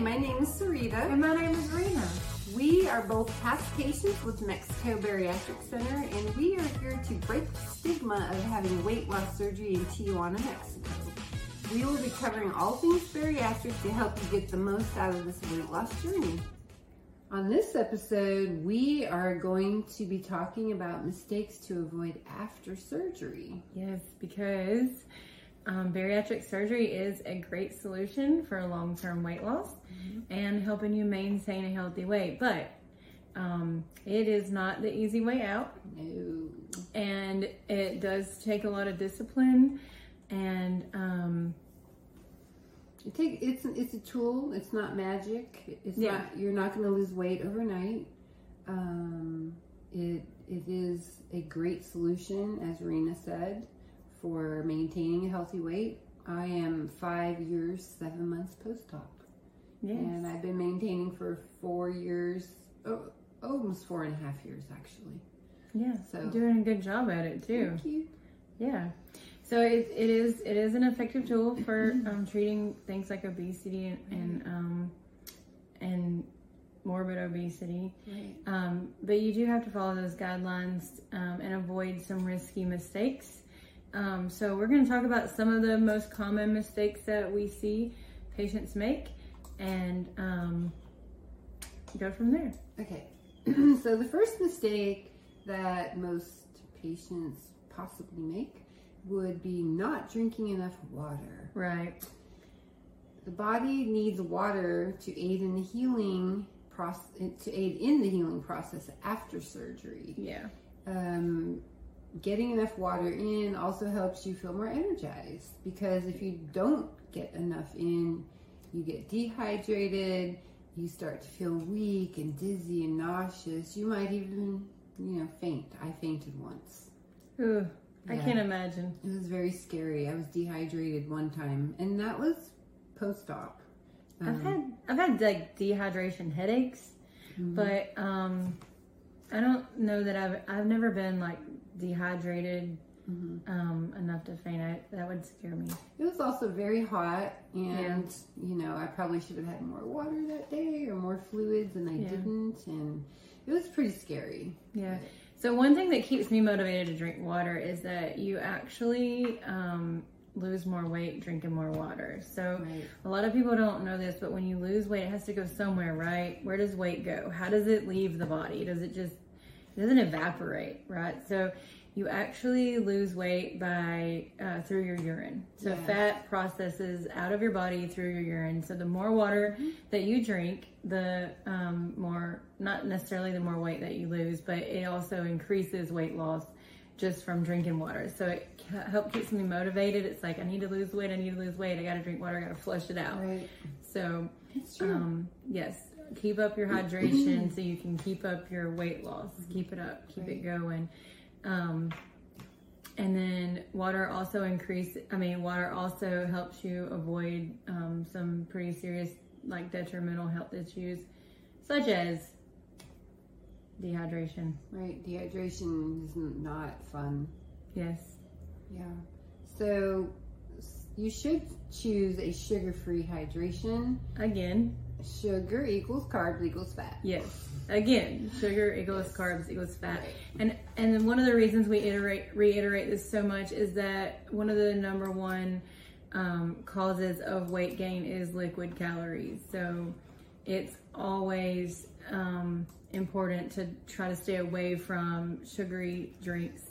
my name is Sarita. And my name is Rena. We are both past patients with Mexico Bariatric Center, and we are here to break the stigma of having weight loss surgery in Tijuana, Mexico. We will be covering all things bariatric to help you get the most out of this weight loss journey. On this episode, we are going to be talking about mistakes to avoid after surgery. Yes, because um, bariatric surgery is a great solution for long term weight loss mm-hmm. and helping you maintain a healthy weight. But um, it is not the easy way out. No. And it does take a lot of discipline and um, it take it's it's a tool. It's not magic. It's yeah. not you're not going to lose weight overnight. Um, it it is a great solution, as Rena said, for maintaining a healthy weight. I am five years, seven months post-op. Yes. And I've been maintaining for four years, oh, almost four and a half years actually. Yeah, so doing a good job at it too. Thank you. Yeah. So it, it is it is an effective tool for um, treating things like obesity and and, um, and morbid obesity. Right. Um, but you do have to follow those guidelines um, and avoid some risky mistakes. Um, so we're going to talk about some of the most common mistakes that we see patients make and um, go from there. Okay. so the first mistake that most patients possibly make would be not drinking enough water. Right. The body needs water to aid in the healing process, to aid in the healing process after surgery. Yeah. Um, getting enough water in also helps you feel more energized because if you don't get enough in, you get dehydrated, you start to feel weak and dizzy and nauseous. You might even, you know, faint. I fainted once. Ooh. I can't imagine. It was very scary. I was dehydrated one time, and that was post-op. Um, I've had I've had like dehydration headaches, mm-hmm. but um, I don't know that I've I've never been like dehydrated mm-hmm. um, enough to faint. I, that would scare me. It was also very hot, and yeah. you know I probably should have had more water that day or more fluids, and I yeah. didn't, and it was pretty scary. Yeah. So one thing that keeps me motivated to drink water is that you actually um, lose more weight drinking more water. So right. a lot of people don't know this, but when you lose weight, it has to go somewhere, right? Where does weight go? How does it leave the body? Does it just it doesn't evaporate, right? So you actually lose weight by uh, through your urine. So yeah. fat processes out of your body through your urine. So the more water mm-hmm. that you drink, the um, more not necessarily the more weight that you lose, but it also increases weight loss just from drinking water. So it helps keeps me motivated. It's like I need to lose weight. I need to lose weight. I got to drink water. I got to flush it out. Right. So um, yes, keep up your hydration so you can keep up your weight loss. Keep it up. Keep right. it going. Um, and then water also increase. I mean, water also helps you avoid um, some pretty serious, like detrimental health issues, such as dehydration. Right, dehydration is not fun. Yes. Yeah. So you should choose a sugar-free hydration. Again. Sugar equals carbs equals fat. Yes. Again, sugar equals yes. carbs equals fat. Right. And and one of the reasons we iterate reiterate this so much is that one of the number one um, causes of weight gain is liquid calories. So it's always um, important to try to stay away from sugary drinks.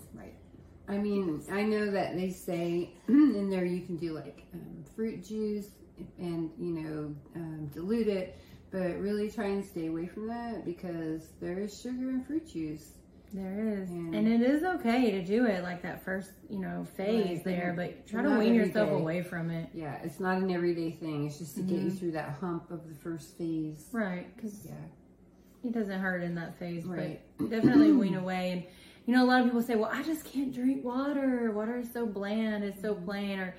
I mean, I know that they say in there you can do like um, fruit juice and you know um, dilute it but really try and stay away from that because there is sugar in fruit juice there is and, and it is okay to do it like that first you know phase right. there but try to wean yourself day. away from it yeah it's not an everyday thing it's just to mm-hmm. get you mm-hmm. through that hump of the first phase right because yeah it doesn't hurt in that phase right. but definitely wean away and you know a lot of people say well i just can't drink water water is so bland it's so mm-hmm. plain or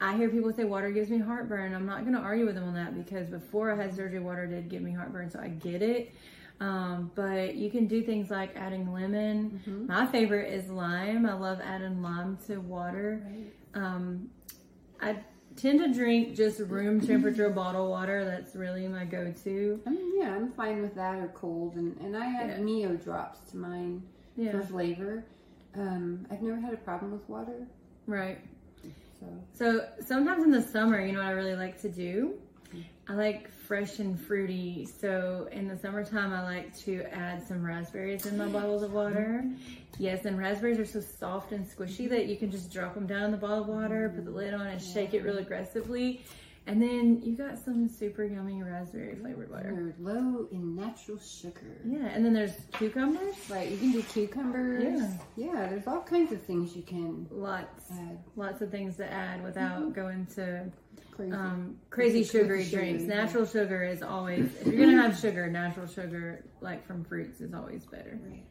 I hear people say water gives me heartburn. I'm not going to argue with them on that because before I had surgery, water did give me heartburn, so I get it. Um, but you can do things like adding lemon. Mm-hmm. My favorite is lime. I love adding lime to water. Right. Um, I tend to drink just room temperature bottled water. That's really my go-to. I mean, yeah, I'm fine with that or cold, and and I add yeah. Mio drops to mine yeah. for flavor. Um, I've never had a problem with water. Right. So. so sometimes in the summer, you know what I really like to do? Mm-hmm. I like fresh and fruity. So in the summertime, I like to add some raspberries in my bottles of water. Mm-hmm. Yes, and raspberries are so soft and squishy that you can just drop them down in the bottle of water, put the lid on, and shake it really mm-hmm. aggressively. And then you got some super yummy raspberry flavored water. They're low in natural sugar. Yeah, and then there's cucumbers. Right, you can do cucumbers. Yeah. Yeah, there's all kinds of things you can Lots. Add. Lots of things to add without mm-hmm. going to crazy, um, crazy sugary drinks. Natural sugar is always, if you're going to have sugar, natural sugar, like from fruits, is always better. Right.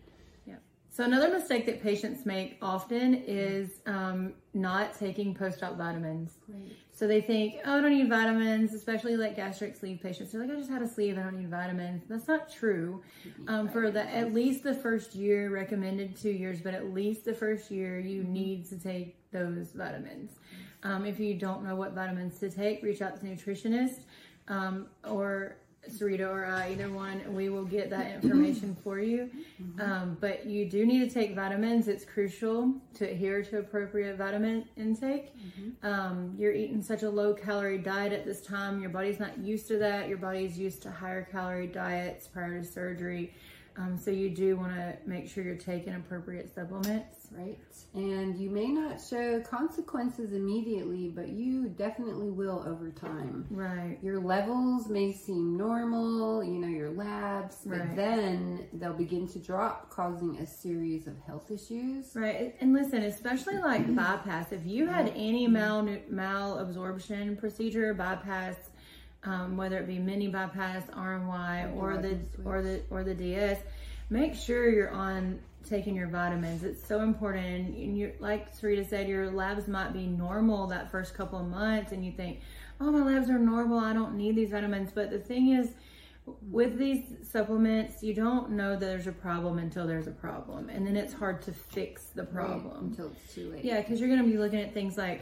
So another mistake that patients make often is um, not taking post-op vitamins. So they think, oh, I don't need vitamins, especially like gastric sleeve patients. They're like, I just had a sleeve, I don't need vitamins. That's not true. Um, for the at least the first year, recommended two years, but at least the first year, you mm-hmm. need to take those vitamins. Um, if you don't know what vitamins to take, reach out to the nutritionist um, or Sarita or I, either one, we will get that information for you. Mm-hmm. Um, but you do need to take vitamins. It's crucial to adhere to appropriate vitamin intake. Mm-hmm. Um, you're eating such a low calorie diet at this time. Your body's not used to that. Your body's used to higher calorie diets prior to surgery. Um, so you do want to make sure you're taking appropriate supplements. Right. And you may not show consequences immediately, but you definitely will over time. Right. Your levels may seem normal, you know, your labs, but right. then they'll begin to drop, causing a series of health issues. Right. And listen, especially like bypass, if you had any mal malabsorption procedure, bypass, um, whether it be mini bypass, RNY, or the or the or the DS, make sure you're on taking your vitamins. It's so important. And you, like Sarita said, your labs might be normal that first couple of months, and you think, "Oh, my labs are normal. I don't need these vitamins." But the thing is, with these supplements, you don't know that there's a problem until there's a problem, and then it's hard to fix the problem right, until it's too late. Yeah, because you're going to be looking at things like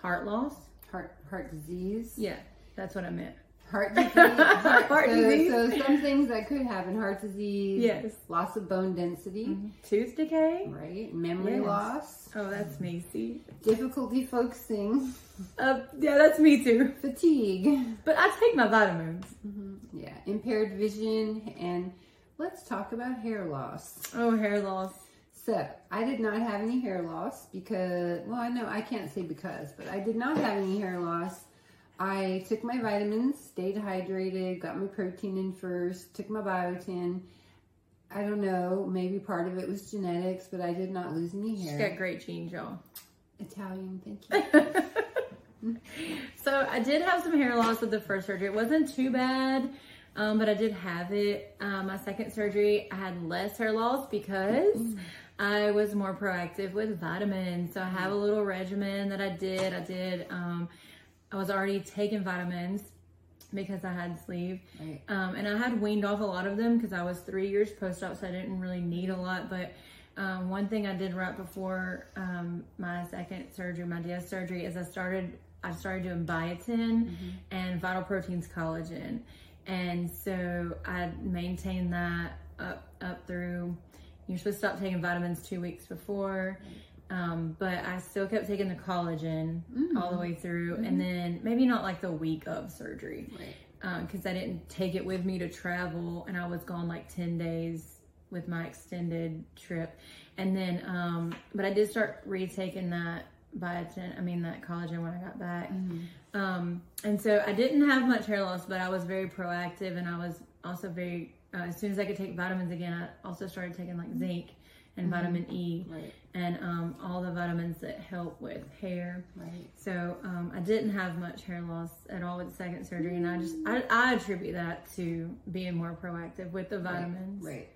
heart loss, heart heart disease. Yeah, that's what I meant. Heart disease. Heart, heart so, disease. So some things that could happen: heart disease. Yes. Loss of bone density. Mm-hmm. Tooth decay. Right. Memory yes. loss. Oh, that's me. See. Difficulty focusing. Uh, yeah, that's me too. Fatigue. But I take my vitamins. Mm-hmm. Yeah. Impaired vision and let's talk about hair loss. Oh, hair loss. So I did not have any hair loss because, well, I know I can't say because, but I did not have any hair loss I took my vitamins, stayed hydrated, got my protein in first, took my biotin. I don't know, maybe part of it was genetics, but I did not lose any hair. She's got great genes, y'all. Italian, thank you. so I did have some hair loss with the first surgery. It wasn't too bad, um, but I did have it. Um, my second surgery, I had less hair loss because mm. I was more proactive with vitamins. So I have a little regimen that I did. I did um, I was already taking vitamins because I had sleeve. Right. Um, and I had weaned off a lot of them because I was three years post-op, so I didn't really need a lot. But um, one thing I did right before um, my second surgery, my DS surgery, is I started I started doing biotin mm-hmm. and vital proteins collagen. And so I maintained that up up through you're supposed to stop taking vitamins two weeks before. Right. Um, but I still kept taking the collagen mm. all the way through, mm-hmm. and then maybe not like the week of surgery, right? Because um, I didn't take it with me to travel, and I was gone like ten days with my extended trip, and then um, but I did start retaking that biotin, I mean that collagen when I got back, mm-hmm. um, and so I didn't have much hair loss, but I was very proactive, and I was also very uh, as soon as I could take vitamins again, I also started taking like zinc and mm-hmm. vitamin E right. and um, all the vitamins that help with hair. Right. So um, I didn't have much hair loss at all with the second surgery, and I just I, I attribute that to being more proactive with the vitamins. Right. right.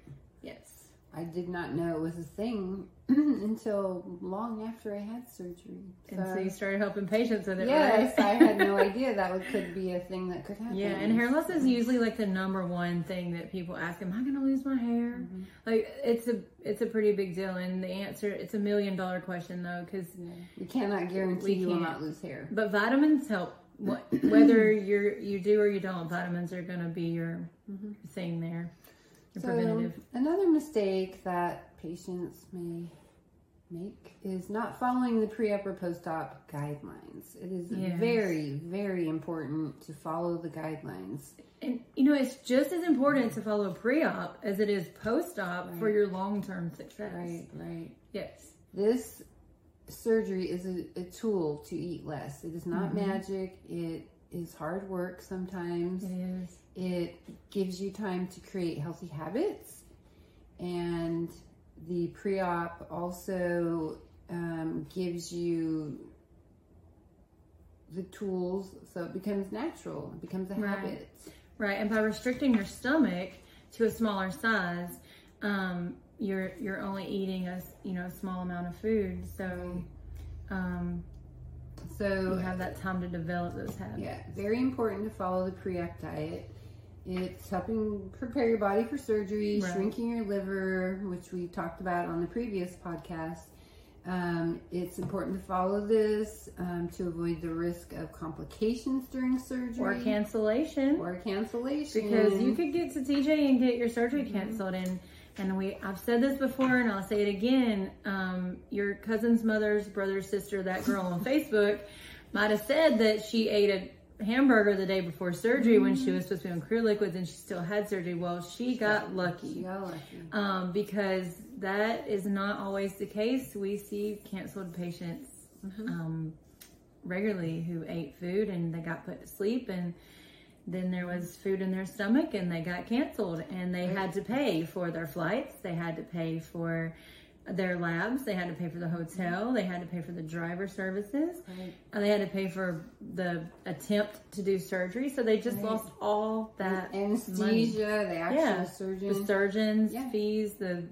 Yes. I did not know it was a thing until long after I had surgery. So, and so you started helping patients with it. Yes, right? I had no idea that would, could be a thing that could happen. Yeah, and hair loss is usually like the number one thing that people ask. Am I going to lose my hair? Mm-hmm. Like it's a it's a pretty big deal, and the answer it's a million dollar question though because yeah. we cannot guarantee you will not lose hair. But vitamins help. Whether you're you do or you don't, vitamins are going to be your mm-hmm. thing there. So another mistake that patients may make is not following the pre-op or post-op guidelines. It is yes. very, very important to follow the guidelines. And you know, it's just as important to follow pre-op as it is post-op right. for your long-term success. Right, right. Yes. This surgery is a, a tool to eat less. It is not mm-hmm. magic. It is hard work sometimes. It is. It gives you time to create healthy habits and the pre-op also um, gives you the tools so it becomes natural it becomes a right. habit right and by restricting your stomach to a smaller size um, you're you're only eating a you know a small amount of food so um, so you have that time to develop those habits yeah very important to follow the pre-op diet it's helping prepare your body for surgery, right. shrinking your liver, which we talked about on the previous podcast. Um, it's important to follow this um, to avoid the risk of complications during surgery or cancellation. Or cancellation, because you could get to TJ and get your surgery mm-hmm. canceled, and and we I've said this before, and I'll say it again. Um, your cousin's mother's brother, sister, that girl on Facebook, might have said that she ate a hamburger the day before surgery mm-hmm. when she was supposed to be on clear liquids and she still had surgery. Well, she got lucky. She got lucky. Um, because that is not always the case. We see canceled patients mm-hmm. um, regularly who ate food and they got put to sleep and then there was food in their stomach and they got canceled and they had to pay for their flights. They had to pay for their labs. They had to pay for the hotel. Mm-hmm. They had to pay for the driver services. Right. And they had to pay for the attempt to do surgery. So they just right. lost all that the anesthesia, money. the actual yeah. surgeon, the surgeons, yeah. fees, the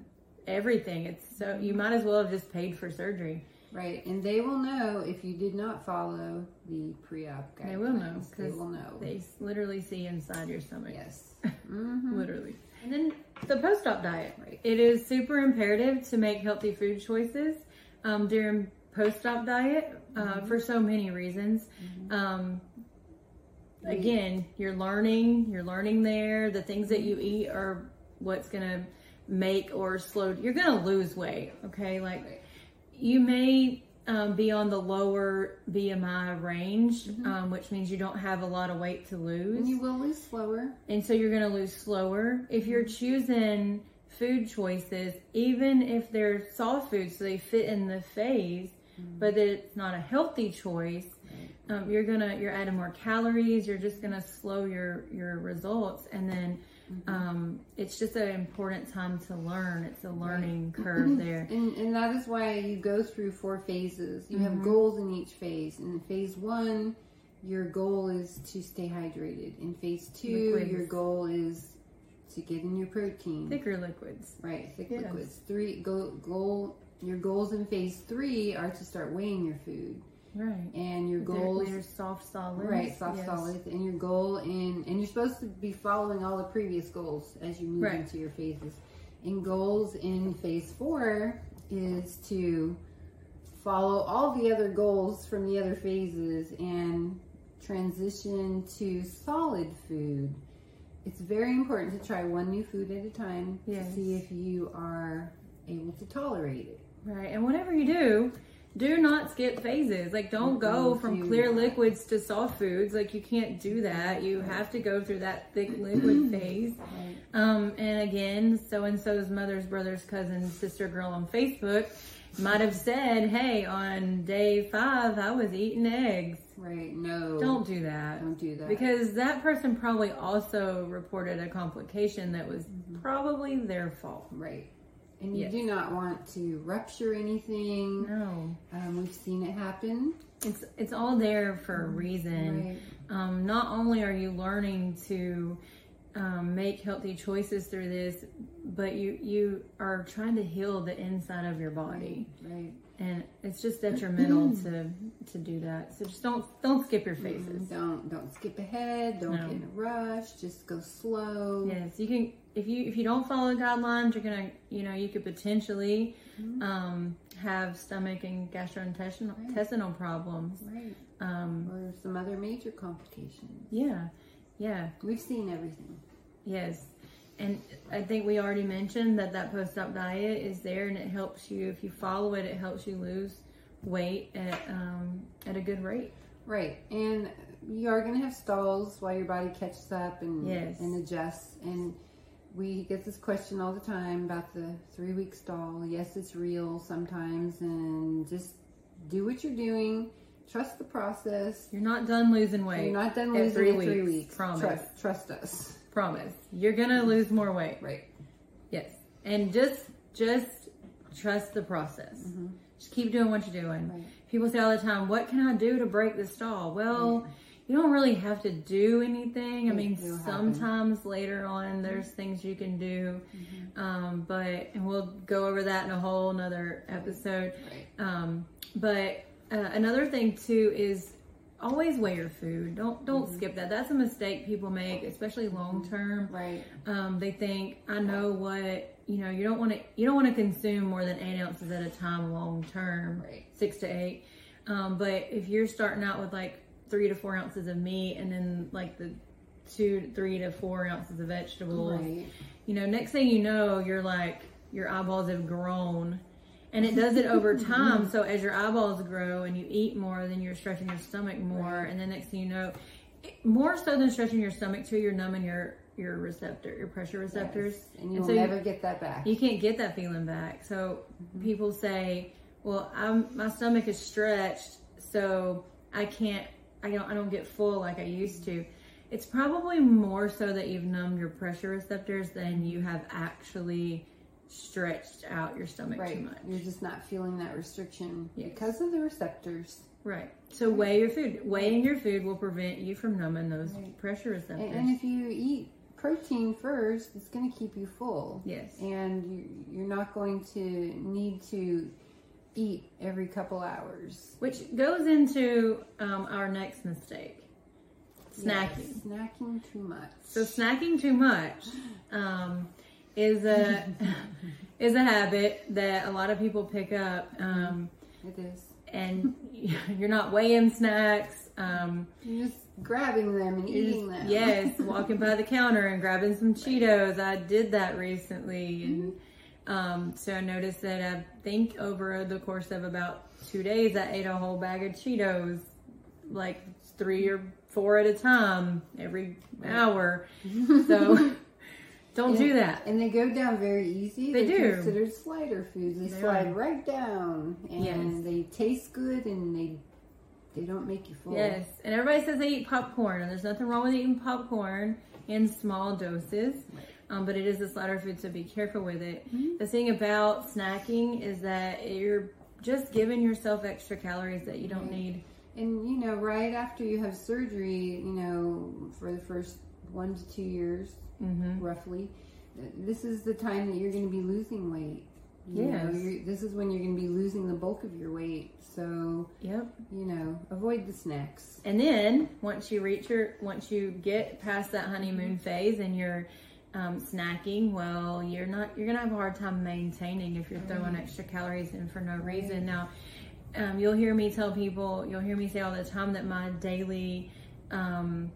everything. It's so you might as well have just paid for surgery. Right, and they will know if you did not follow the pre-op guidelines. They will know. They will know. They literally see inside your stomach. Yes, mm-hmm. literally. And then the post-op diet. Right. It is super imperative to make healthy food choices um, during post-op diet uh, mm-hmm. for so many reasons. Mm-hmm. Um, again, you're learning. You're learning there. The things that you eat are what's gonna make or slow. You're gonna lose weight. Okay, like right. You may um, be on the lower BMI range, mm-hmm. um, which means you don't have a lot of weight to lose. And you will lose slower. And so you're going to lose slower. If you're mm-hmm. choosing food choices, even if they're soft foods, so they fit in the phase, mm-hmm. but it's not a healthy choice, um, you're gonna you're adding more calories. You're just gonna slow your your results, and then Mm-hmm. Um, it's just an important time to learn. It's a learning right. curve there. And, and, that is why you go through four phases. You mm-hmm. have goals in each phase. In phase one, your goal is to stay hydrated. In phase two, liquids. your goal is to get in your protein. Thicker liquids. Right, thick yes. liquids. Three go, goal. Your goals in phase three are to start weighing your food. Right. And your goals are soft solids. Right, soft yes. solids. And your goal in and you're supposed to be following all the previous goals as you move right. into your phases. And goals in phase four is to follow all the other goals from the other phases and transition to solid food. It's very important to try one new food at a time yes. to see if you are able to tolerate it. Right. And whatever you do, do not skip phases. Like, don't go from clear liquids to soft foods. Like, you can't do that. You have to go through that thick liquid phase. Um, and again, so and so's mother's brother's cousin, sister girl on Facebook might have said, Hey, on day five, I was eating eggs. Right. No. Don't do that. Don't do that. Because that person probably also reported a complication that was mm-hmm. probably their fault. Right. And you yes. do not want to rupture anything. No. Um, we've seen it happen. It's it's all there for a reason. Right. Um, not only are you learning to um, make healthy choices through this, but you you are trying to heal the inside of your body, right? right. And it's just detrimental to to do that. So just don't don't skip your phases. Mm-hmm. Don't don't skip ahead. Don't no. get in a rush. Just go slow. Yes, you can. If you if you don't follow the guidelines, you're gonna you know you could potentially mm-hmm. um, have stomach and gastrointestinal right. problems, right? Um, or some other major complications. Yeah, yeah. We've seen everything. Yes. And I think we already mentioned that that post-op diet is there and it helps you, if you follow it, it helps you lose weight at, um, at a good rate. Right. And you are going to have stalls while your body catches up and, yes. and adjusts. And we get this question all the time about the three week stall. Yes, it's real sometimes. And just do what you're doing. Trust the process. You're not done losing weight. You're not done losing three, weeks. three weeks. Promise. Trust, trust us. Promise. You're gonna lose more weight. Right. Yes. And just just trust the process. Mm-hmm. Just keep doing what you're doing. Right. People say all the time, "What can I do to break the stall?" Well. Right. You don't really have to do anything. I mean, sometimes happen. later on, there's mm-hmm. things you can do, mm-hmm. um, but and we'll go over that in a whole another episode. Right. Um, but uh, another thing too is always weigh your food. Don't don't mm-hmm. skip that. That's a mistake people make, especially long term. Right. Um, they think I know what you know. You don't want to you don't want to consume more than eight ounces at a time long term. Right. Six to eight. Um, but if you're starting out with like three to four ounces of meat and then like the two, three to four ounces of vegetables, right. you know, next thing you know, you're like your eyeballs have grown and it does it over time. So as your eyeballs grow and you eat more, then you're stretching your stomach more, right. and then next thing you know, more so than stretching your stomach too, you're numbing your your receptor, your pressure receptors, yes. and you'll and so never you, get that back. You can't get that feeling back. So mm-hmm. people say, "Well, I'm my stomach is stretched, so I can't, I don't, I don't get full like I used to." It's probably more so that you've numbed your pressure receptors than you have actually stretched out your stomach right. too much. You're just not feeling that restriction yes. because of the receptors. Right. So right. weigh your food. Weighing your food will prevent you from numbing those right. pressure receptors. And, and, if you eat protein first, it's going to keep you full. Yes. And you, are not going to need to eat every couple hours. Which goes into um, our next mistake. Snacking. Yes, snacking too much. So snacking too much. Um, is a is a habit that a lot of people pick up. Um, it is, and you're not weighing snacks. Um, you're just grabbing them and eating them. Yes, walking by the counter and grabbing some Cheetos. I did that recently, and um, so I noticed that I think over the course of about two days, I ate a whole bag of Cheetos, like three or four at a time every hour. So don't do that. And they go down very easy. They They're do. considered slider foods. They, they slide are. right down, and yes. they taste good, and they they don't make you full. Yes, and everybody says they eat popcorn, and there's nothing wrong with eating popcorn in small doses. Right. Um, but it is a slider food, so be careful with it. Mm-hmm. The thing about snacking is that you're just giving yourself extra calories that you don't right. need. And you know, right after you have surgery, you know, for the first one to two years, mm-hmm. roughly, this is the time that you're going to be losing weight. You yes. this is when you're going to be losing the bulk of your weight. So, yep. You know, avoid the snacks. And then once you reach your, once you get past that honeymoon phase and you're um, snacking, well, you're not, you're going to have a hard time maintaining if you're throwing extra calories in for no reason. Now, um, you'll hear me tell people, you'll hear me say all the time that my daily um,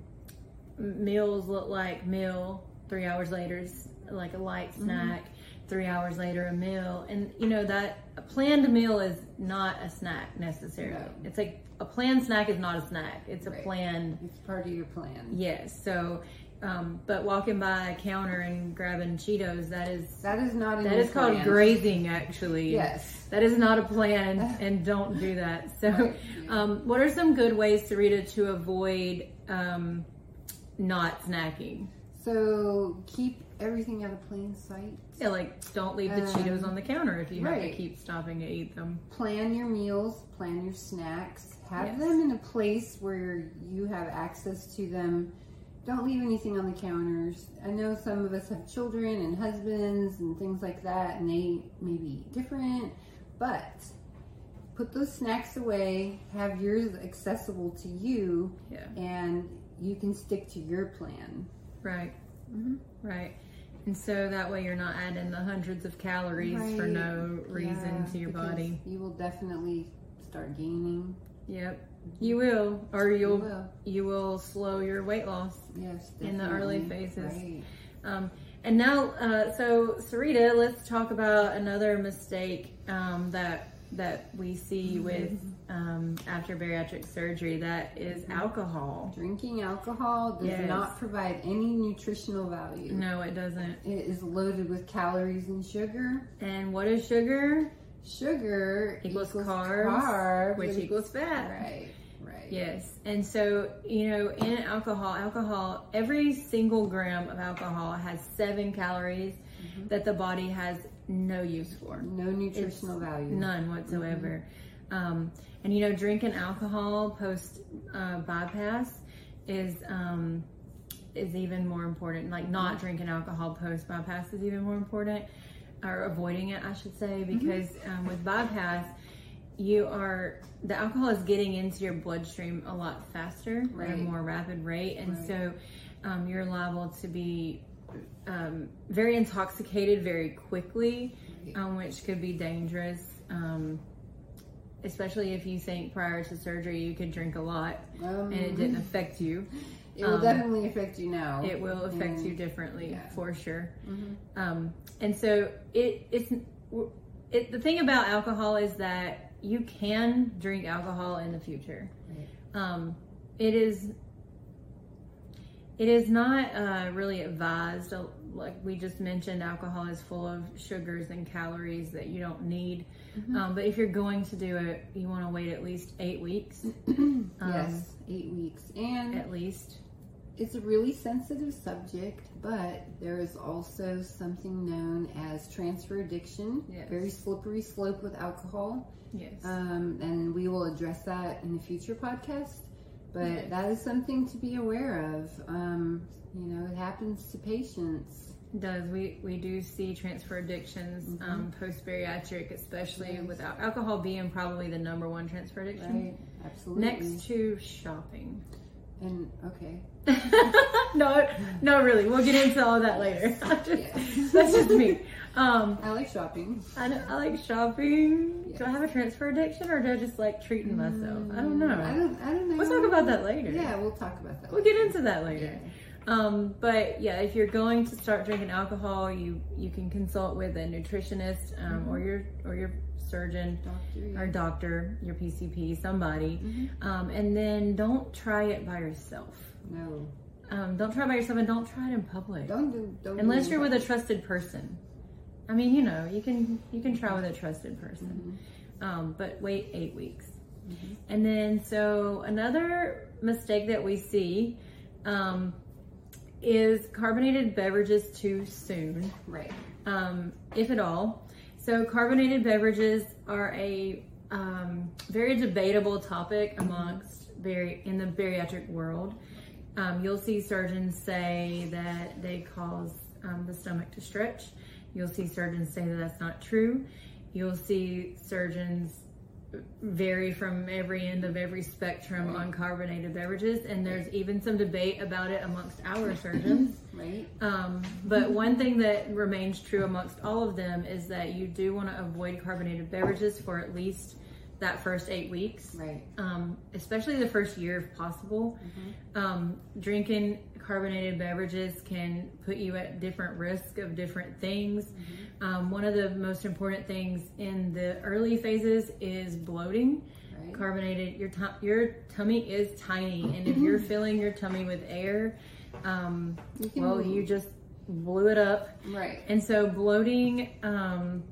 meals look like meal three hours later like a light mm-hmm. snack. Mm-hmm. Three hours later, a meal, and you know that a planned meal is not a snack necessarily. No. It's like a planned snack is not a snack. It's right. a planned. It's part of your plan. Yes. So, um, but walking by a counter and grabbing Cheetos, that is that is not that is called grazing. Actually, yes, that is not a plan, and, and don't do that. So, right. um, what are some good ways, Sarita, to avoid um, not snacking? So keep everything out of plain sight. Yeah, like don't leave the um, Cheetos on the counter if you right. have to keep stopping to eat them. Plan your meals, plan your snacks, have yes. them in a place where you have access to them don't leave anything on the counters. I know some of us have children and husbands and things like that, and they may be different, but put those snacks away, have yours accessible to you, yeah. and you can stick to your plan. Right. Mm-hmm. Right. And so that way you're not adding the hundreds of calories right. for no reason yeah, to your body. You will definitely start gaining. Yep. You will, or you'll you will, you will slow your weight loss. Yes, definitely. in the early phases. Right. Um, and now, uh, so Sarita, let's talk about another mistake um, that that we see mm-hmm. with um, after bariatric surgery. That is mm-hmm. alcohol. Drinking alcohol does yes. not provide any nutritional value. No, it doesn't. It is loaded with calories and sugar. And what is sugar? Sugar equals, equals carbs, carbs, which equals fat. Right. Right. Yes. And so, you know, in alcohol, alcohol, every single gram of alcohol has seven calories mm-hmm. that the body has no use for. No nutritional it's value. None whatsoever. Mm-hmm. Um, and, you know, drinking alcohol post uh, bypass is. Um, is even more important. Like not mm-hmm. drinking alcohol post bypass is even more important, or avoiding it, I should say, mm-hmm. because mm-hmm. um, with bypass, you are the alcohol is getting into your bloodstream a lot faster right. at a more rapid rate, and right. so um, you're liable to be um, very intoxicated very quickly, um, which could be dangerous. Um, especially if you think prior to surgery you could drink a lot and it didn't um, affect you. It will um, definitely affect you now. It will affect and, you differently yeah. for sure. Mm-hmm. and so it it's it, the thing about alcohol is that you can drink alcohol in the future. Right. Um, it is it is not uh, really advised. Uh, like we just mentioned, alcohol is full of sugars and calories that you don't need. Mm-hmm. Um, but if you're going to do it, you want to wait at least eight weeks. um, yes, eight weeks, and at least it's a really sensitive subject, but there is also something known as transfer addiction. Yes. Very slippery slope with alcohol. Yes. Um, and we will address that in a future podcast. But yes. that is something to be aware of. Um, you know, it happens to patients. It does we we do see transfer addictions mm-hmm. um, post bariatric, especially yes. without alcohol being probably the number one transfer addiction. Right. Absolutely. Next to shopping. And okay. no, no, really. We'll get into all that later. Just, that's just me. Um, I like shopping. I, I like shopping. Yes. Do I have a transfer addiction, or do I just like treating myself? I don't know. I don't. I don't know. We'll talk about that later. Yeah, we'll talk about that. We'll later. get into that later. Yeah. Um, but yeah, if you're going to start drinking alcohol, you you can consult with a nutritionist um, mm-hmm. or your or your surgeon doctor, yeah. or doctor, your PCP, somebody, mm-hmm. um, and then don't try it by yourself. No. Um, don't try it by yourself, and don't try it in public. Don't do. Don't unless do you're with a trusted person. I mean, you know, you can you can try with a trusted person, mm-hmm. um, but wait eight weeks. Mm-hmm. And then, so another mistake that we see um, is carbonated beverages too soon, right? Um, if at all. So carbonated beverages are a um, very debatable topic amongst very in the bariatric world. Um, you'll see surgeons say that they cause um, the stomach to stretch. You'll see surgeons say that that's not true. You'll see surgeons vary from every end of every spectrum right. on carbonated beverages, and there's even some debate about it amongst our surgeons. right. Um, but one thing that remains true amongst all of them is that you do want to avoid carbonated beverages for at least that first eight weeks. Right. Um, especially the first year if possible. Mm-hmm. Um, drinking carbonated beverages can put you at different risk of different things. Mm-hmm. Um, one of the most important things in the early phases is bloating. Right. Carbonated, your t- your tummy is tiny, and if you're filling your tummy with air, um, you well, you just blew it up. Right. And so bloating um,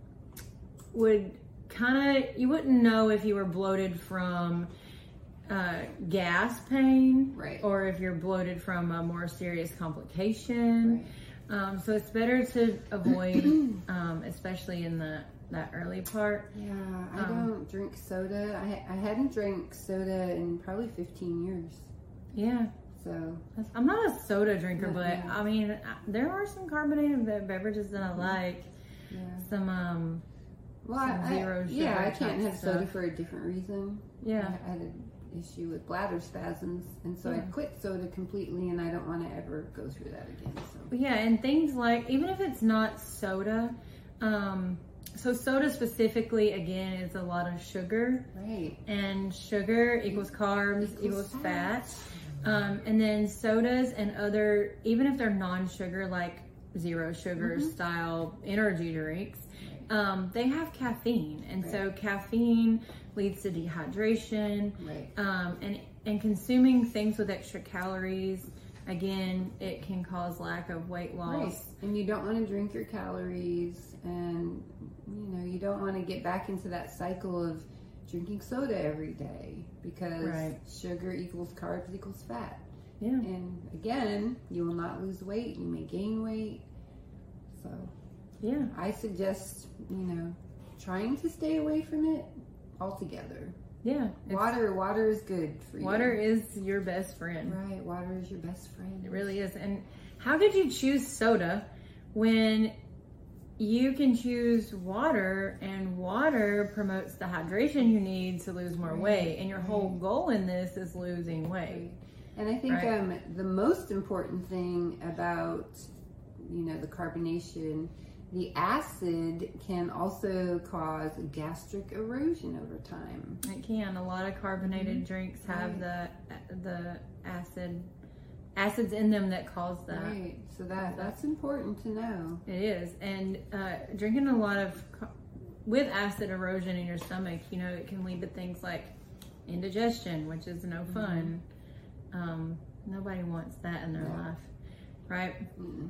would kind of you wouldn't know if you were bloated from uh, gas pain, right. or if you're bloated from a more serious complication. Right. Um, so it's better to avoid, um, especially in the that early part. Yeah, I um, don't drink soda. I I hadn't drank soda in probably 15 years. Yeah. So I'm not a soda drinker, but yeah. I mean, there are some carbonated beverages that I like. Yeah. Some um. Well, some I, zero sugar yeah, I can't have stuff. soda for a different reason. Yeah, I, I had issue with bladder spasms, and so yeah. I quit soda completely, and I don't want to ever go through that again. So yeah, and things like even if it's not soda, um, so soda specifically again is a lot of sugar. Right. And sugar equals carbs equals, equals fat. fat. Um, and then sodas and other, even if they're non-sugar, like zero sugar mm-hmm. style energy drinks, um, they have caffeine, and right. so caffeine leads to dehydration. Right. Um, and and consuming things with extra calories, again, it can cause lack of weight loss. Right. And you don't want to drink your calories, and you know you don't want to get back into that cycle of drinking soda every day because right. sugar equals carbs equals fat. Yeah. And again, you will not lose weight. You may gain weight. So, yeah. I suggest, you know, trying to stay away from it altogether. Yeah. Water, water is good for you. Water is your best friend. Right. Water is your best friend. It really is. And how did you choose soda when you can choose water and water promotes the hydration you need to lose more right. weight and your whole goal in this is losing weight and i think right. um, the most important thing about you know the carbonation the acid can also cause gastric erosion over time it can a lot of carbonated mm-hmm. drinks have right. the the acid acids in them that cause that. Right. So that that's important to know. It is, and uh, drinking a lot of with acid erosion in your stomach, you know, it can lead to things like indigestion, which is no mm-hmm. fun. Mm-hmm. Um, nobody wants that in their life, right? Mm-hmm.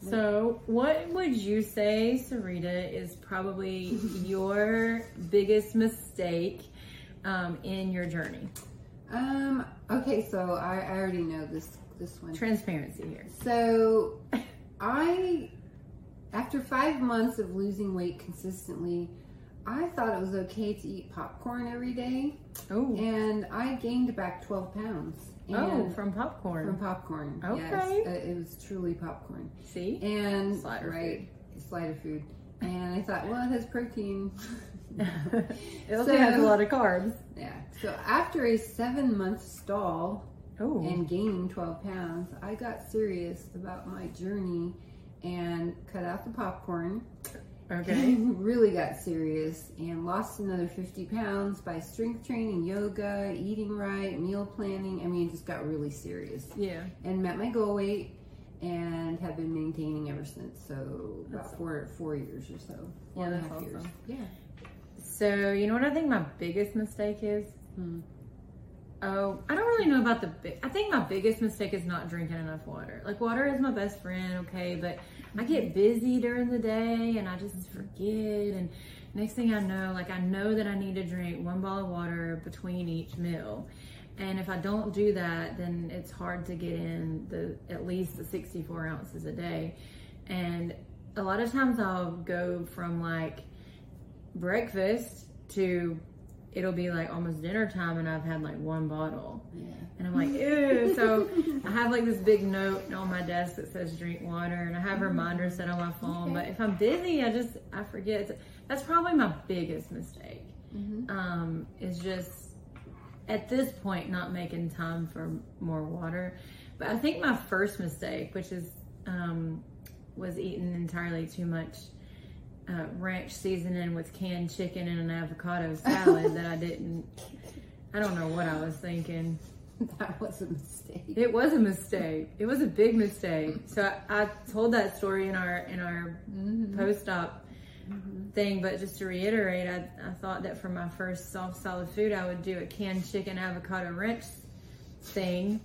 So, what would you say, Sarita, is probably your biggest mistake um, in your journey? Um. Okay. So I, I already know this this one. Transparency here. So, I, after five months of losing weight consistently, I thought it was okay to eat popcorn every day. Oh. And I gained back 12 pounds. Oh, from popcorn. From popcorn. Okay. Yes, uh, it was truly popcorn. See? And, Slider right, food. slider food. And I thought, well, it has protein. it also so, has a lot of carbs. Yeah. So after a seven month stall, Ooh. and gaining 12 pounds, I got serious about my journey and cut out the popcorn. Okay. really got serious and lost another 50 pounds by strength training, yoga, eating right, meal planning. I mean, just got really serious. Yeah. And met my goal weight and have been maintaining ever since. So about that's four four years or so. Four yeah, that's awesome. Years. Yeah. So you know what I think my biggest mistake is? Hmm. Oh, I don't really know about the big. I think my biggest mistake is not drinking enough water. Like water is my best friend, okay, but I get busy during the day and I just forget. And next thing I know, like I know that I need to drink one bottle of water between each meal. And if I don't do that, then it's hard to get in the at least the 64 ounces a day. And a lot of times I'll go from like breakfast to it'll be like almost dinner time and I've had like one bottle. Yeah. And I'm like, ew. so I have like this big note on my desk that says drink water and I have mm-hmm. reminders set on my phone. Okay. But if I'm busy, I just, I forget. That's probably my biggest mistake. Mm-hmm. Um, is just at this point not making time for more water. But I think my first mistake, which is, um, was eating entirely too much uh, ranch seasoning with canned chicken and an avocado salad that I didn't. I don't know what I was thinking. That was a mistake. It was a mistake. It was a big mistake. So I, I told that story in our in our mm-hmm. post op mm-hmm. thing, but just to reiterate, I, I thought that for my first soft solid food, I would do a canned chicken avocado ranch thing,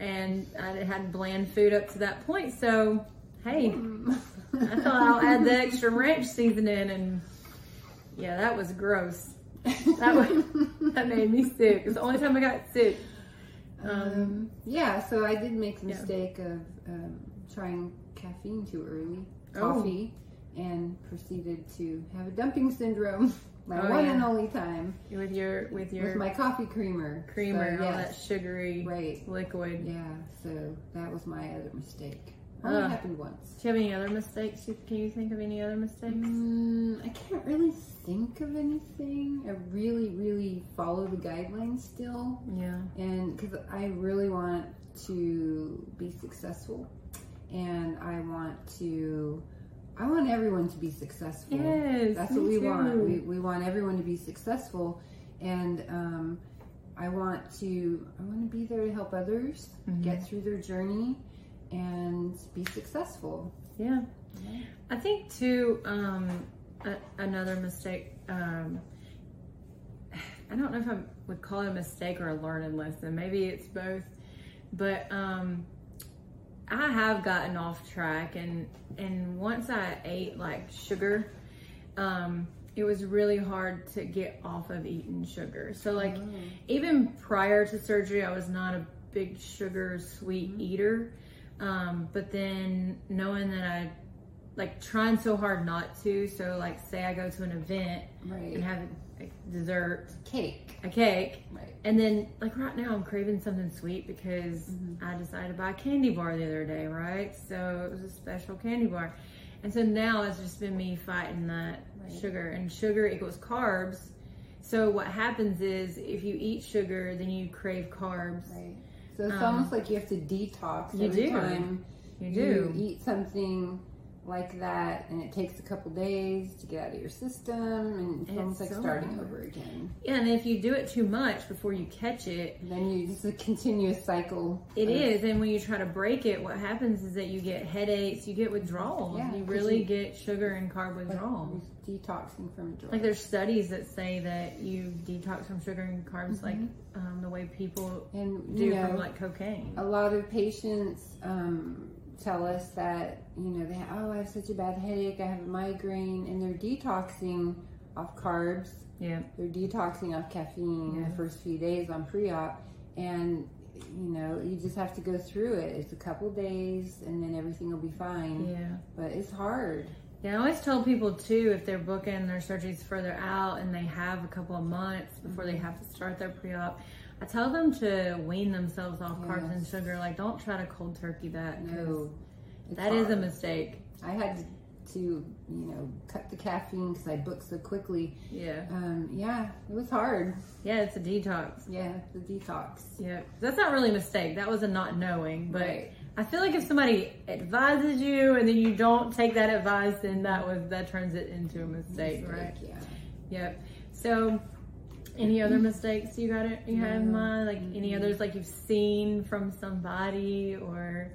and I had bland food up to that point. So hey. Mm. I thought I'll add the extra ranch seasoning and yeah, that was gross. That was, that made me sick. It's the only time I got sick. Um, um, yeah, so I did make the mistake yeah. of um, trying caffeine too early. Oh. Coffee. and proceeded to have a dumping syndrome. my oh, one yeah. and only time with your with your with my coffee creamer creamer so, yes. all that sugary right liquid yeah so that was my other mistake only uh, happened once. do you have any other mistakes? Can you think of any other mistakes? Mm, i can't really think of anything. I really really follow the guidelines still. Yeah. And because i really want to be successful. And i want to I want everyone to be successful. Yes, that's what we too. want. We, we want everyone to be successful, and um, I want to I want to be there to help others mm-hmm. get through their journey and be successful. Yeah, yeah. I think too. Um, a, another mistake. Um, I don't know if I would call it a mistake or a learning lesson. Maybe it's both, but um, I have gotten off track and and once I ate like sugar, um, it was really hard to get off of eating sugar. So like oh. even prior to surgery, I was not a big sugar sweet mm-hmm. eater. Um, but then knowing that I like trying so hard not to, so like say I go to an event right. and have a dessert, cake, a cake, right. and then like right now I'm craving something sweet because mm-hmm. I decided to buy a candy bar the other day, right? So it was a special candy bar, and so now it's just been me fighting that right. sugar, and sugar equals carbs. So what happens is if you eat sugar, then you crave carbs. Right. So it's um, almost like you have to detox you every do. time you, do. you do eat something like that and it takes a couple days to get out of your system and it's, almost like so starting hard. over again. Yeah and if you do it too much before you catch it then you it's a continuous cycle It of, is, and when you try to break it what happens is that you get headaches you get withdrawals. Yeah, you really you, get sugar and carb withdrawals detoxing from drugs like there's studies that say that you detox from sugar and carbs mm-hmm. like um, the way people and, do know, from like cocaine. a lot of patients um, tell us that you know they oh I have such a bad headache, I have a migraine, and they're detoxing off carbs. Yeah, they're detoxing off caffeine yeah. the first few days on pre-op, and you know you just have to go through it. It's a couple days, and then everything will be fine. Yeah, but it's hard. Yeah, I always tell people too if they're booking their surgeries further out and they have a couple of months before mm-hmm. they have to start their pre-op I tell them to wean themselves off yes. carbs and sugar. Like, don't try to cold turkey that. No, that hard. is a mistake. I had to, you know, cut the caffeine because I booked so quickly. Yeah. Um, yeah, it was hard. Yeah, it's a detox. Yeah, the detox. Yeah, that's not really a mistake. That was a not knowing, but. Right. I feel like if somebody advises you and then you don't take that advice, then that was that turns it into a mistake, mistake right? Yeah. Yep. So any other mistakes you got it you had in mind? Like any others like you've seen from somebody or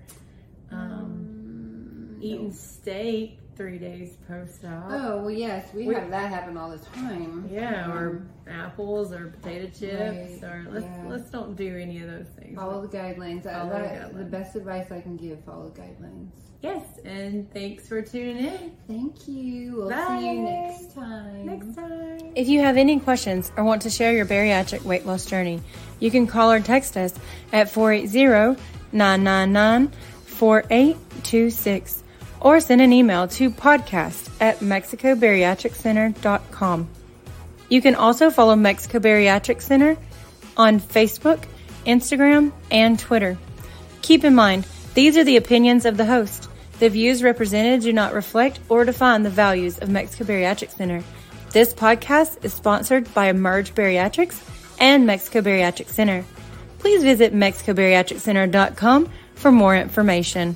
um, um eating steak three days post op. Oh well, yes, we, we, have that happen all the time. Yeah, um, or apples or potato chips, right, or let's yeah. let's don't do any of those things. Follow the guidelines. Follow that, the, guidelines. the best advice I can give: follow the guidelines. Yes, and thanks for tuning in. Thank you. We'll Bye. see you next time. Next time. If you have any questions or want to share your bariatric weight loss journey, you can call or text us at 480 999 4826 or send an email to podcast at mexicobariatriccenter.com. You can also follow Mexico Bariatric Center on Facebook, Instagram, and Twitter. Keep in mind, these are the opinions of the host. The views represented do not reflect or define the values of Mexico Bariatric Center. This podcast is sponsored by Emerge Bariatrics and Mexico Bariatric Center. Please visit MexicoBariatricCenter.com for more information.